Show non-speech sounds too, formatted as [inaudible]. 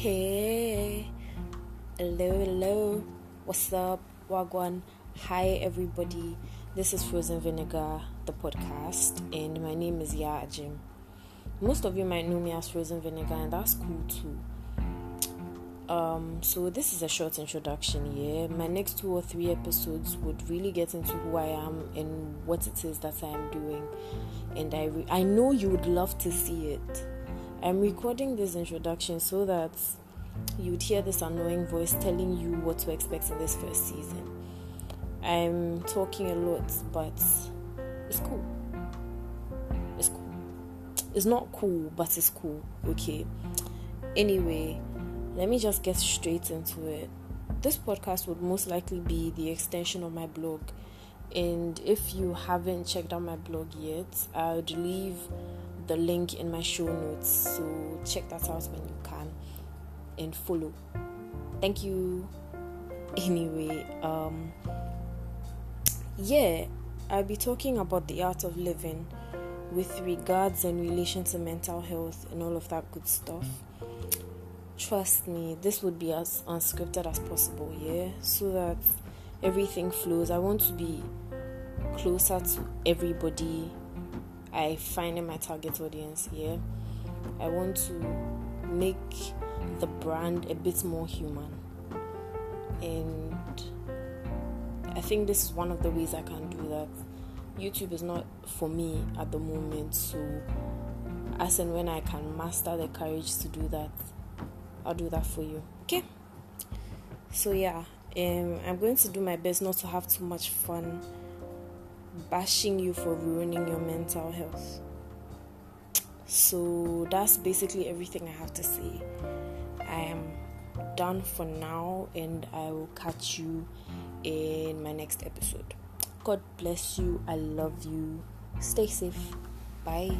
Hey, hello, hello, what's up, Wagwan? Hi, everybody. This is Frozen Vinegar, the podcast, and my name is Ya Ajim. Most of you might know me as Frozen Vinegar, and that's cool too. Um, so this is a short introduction here. My next two or three episodes would really get into who I am and what it is that I am doing, and I re- I know you would love to see it. I'm recording this introduction so that you'd hear this annoying voice telling you what to expect in this first season. I'm talking a lot, but it's cool. It's cool. It's not cool, but it's cool. Okay. Anyway, let me just get straight into it. This podcast would most likely be the extension of my blog. And if you haven't checked out my blog yet, I would leave the link in my show notes. So check that out when you can and follow. Thank you. [laughs] Anyway, um yeah, I'll be talking about the art of living with regards and relation to mental health and all of that good stuff. Trust me, this would be as unscripted as possible, yeah, so that everything flows. I want to be closer to everybody I find in my target audience, yeah. I want to make the brand a bit more human. And I think this is one of the ways I can do that. YouTube is not for me at the moment, so as and when I can master the courage to do that, I'll do that for you. Okay? So yeah, um, I'm going to do my best not to have too much fun bashing you for ruining your mental health. So that's basically everything I have to say. I am done for now, and I will catch you in my next episode. God bless you. I love you. Stay safe. Bye.